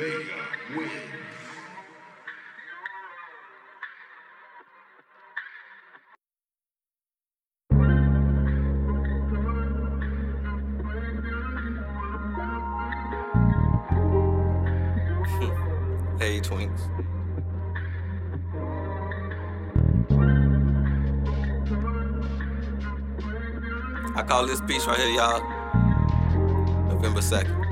Vega wins. Hey, Twinks. I call this piece right here, y'all. November 2nd.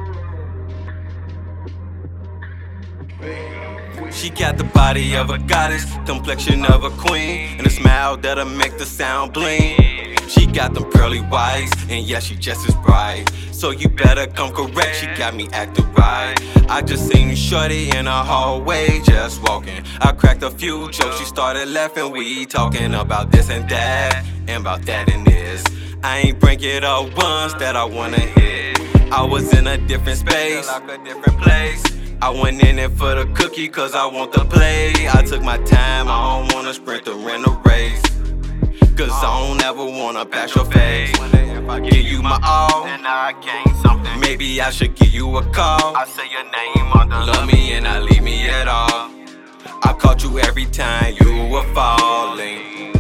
She got the body of a goddess, complexion of a queen, and a smile that'll make the sound bling. She got them pearly whites, and yeah, she just as bright. So you better come correct, she got me acting right. I just seen Shorty in a hallway, just walking. I cracked a few jokes, she started laughing. We talking about this and that, and about that and this. I ain't bring it up once that I wanna hit. I was in a different space, like a different place. I went in there for the cookie cause I want the play. I took my time, I don't wanna sprint or run a race. Cause I don't ever wanna pass your face. If I give you my all, then I gain something. Maybe I should give you a call. I say your name on the love me and not leave me at all. I caught you every time you were falling.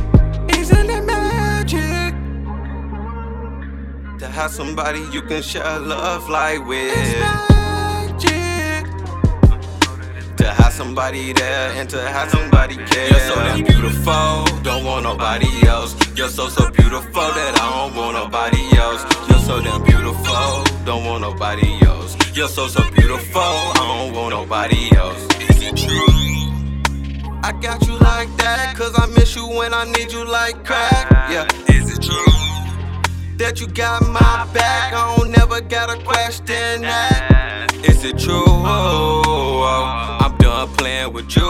Isn't it magic to have somebody you can share love life with? Somebody there and to have somebody care. You're so damn beautiful, don't want nobody else. You're so so beautiful that I don't want nobody else. You're so damn beautiful, don't want nobody else. You're so so beautiful, I don't want nobody else. Is it true? I got you like that, cause I miss you when I need you like crack. Yeah, is it true? That you got my back, I don't never gotta question that. Is it true? Oh, oh, oh. Playing with you.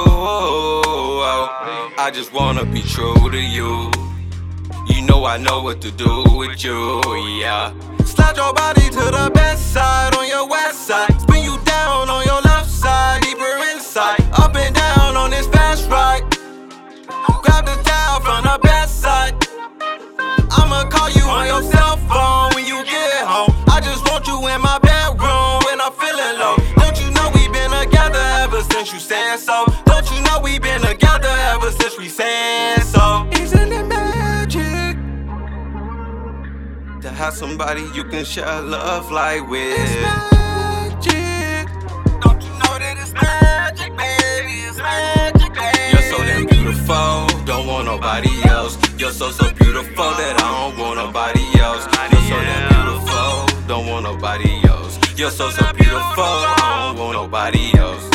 I just wanna be true to you. You know I know what to do with you, yeah. Slide your body to the best side on your west side. Have somebody you can share love life with? It's magic. Don't you know that it's magic, baby? It's magic, baby. You're so damn beautiful, don't want nobody else. You're so so beautiful that I don't want nobody else. You're so damn beautiful, don't want nobody else. You're so so beautiful, I don't want nobody else.